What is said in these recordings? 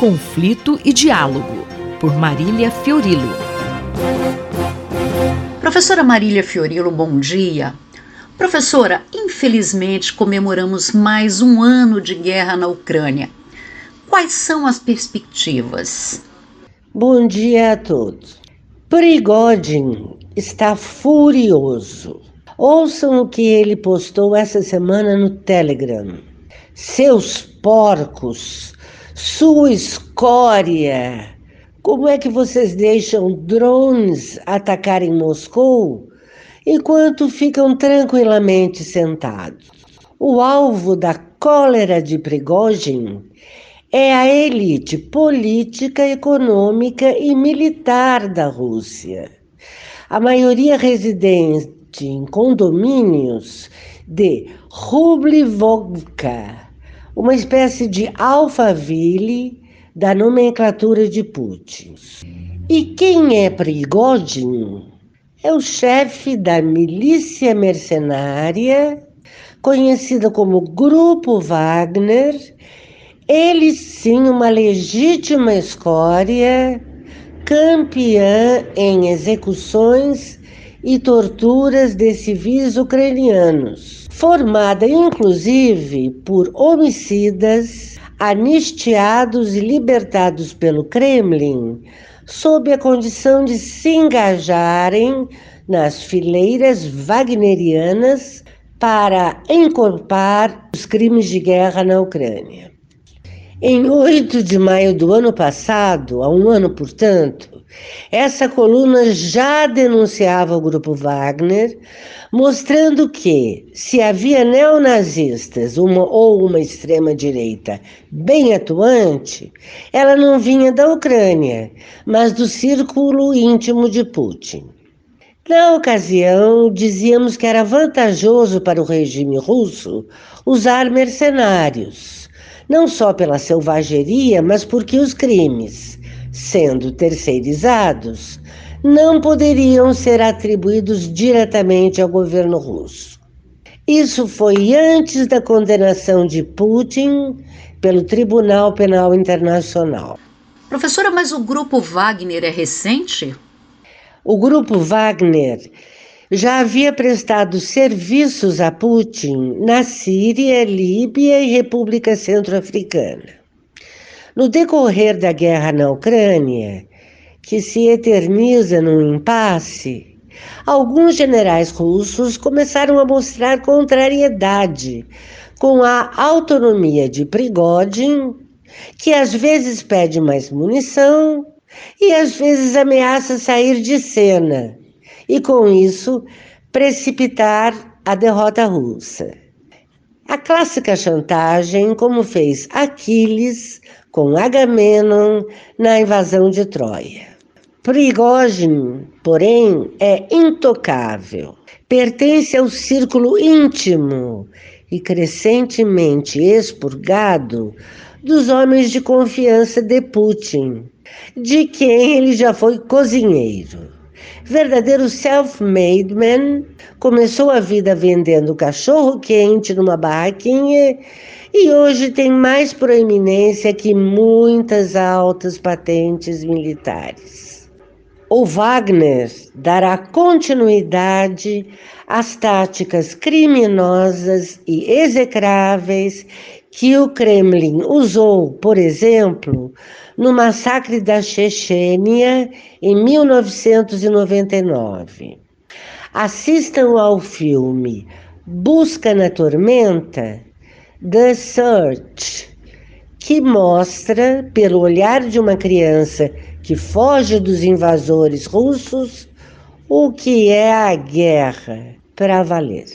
Conflito e Diálogo, por Marília Fiorilo. Professora Marília Fiorilo, bom dia. Professora, infelizmente comemoramos mais um ano de guerra na Ucrânia. Quais são as perspectivas? Bom dia a todos. Prigogine está furioso. Ouçam o que ele postou essa semana no Telegram. Seus porcos, sua escória. Como é que vocês deixam drones atacarem Moscou enquanto ficam tranquilamente sentados? O alvo da cólera de Prigogine é a elite política, econômica e militar da Rússia. A maioria residente em condomínios de Rublivovka, uma espécie de Alphaville da nomenclatura de Putin. E quem é Prigogine? É o chefe da milícia mercenária, conhecida como Grupo Wagner, ele sim, uma legítima escória, campeã em execuções e torturas de civis ucranianos, formada inclusive por homicidas anistiados e libertados pelo Kremlin, sob a condição de se engajarem nas fileiras wagnerianas para encorpar os crimes de guerra na Ucrânia. Em 8 de maio do ano passado, há um ano, portanto, essa coluna já denunciava o grupo Wagner, mostrando que, se havia neonazistas uma, ou uma extrema-direita bem atuante, ela não vinha da Ucrânia, mas do círculo íntimo de Putin. Na ocasião, dizíamos que era vantajoso para o regime russo usar mercenários não só pela selvageria, mas porque os crimes, sendo terceirizados, não poderiam ser atribuídos diretamente ao governo russo. Isso foi antes da condenação de Putin pelo Tribunal Penal Internacional. Professora, mas o grupo Wagner é recente? O grupo Wagner já havia prestado serviços a Putin na Síria, Líbia e República Centro-Africana. No decorrer da guerra na Ucrânia, que se eterniza num impasse, alguns generais russos começaram a mostrar contrariedade com a autonomia de Prigogine, que às vezes pede mais munição e às vezes ameaça sair de cena e, com isso, precipitar a derrota russa. A clássica chantagem, como fez Aquiles com Agamenon na invasão de Troia. Prigogine, porém, é intocável. Pertence ao círculo íntimo e crescentemente expurgado dos homens de confiança de Putin, de quem ele já foi cozinheiro verdadeiro self-made man, começou a vida vendendo cachorro quente numa barraquinha e hoje tem mais proeminência que muitas altas patentes militares. O Wagner dará continuidade às táticas criminosas e execráveis que o Kremlin usou, por exemplo, no massacre da Chechênia em 1999. Assistam ao filme Busca na Tormenta, The Search, que mostra, pelo olhar de uma criança que foge dos invasores russos, o que é a guerra para valer.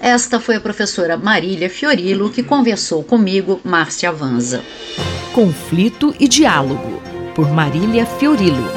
Esta foi a professora Marília Fiorilo que conversou comigo, Márcia Vanza. Conflito e Diálogo, por Marília Fiorilo.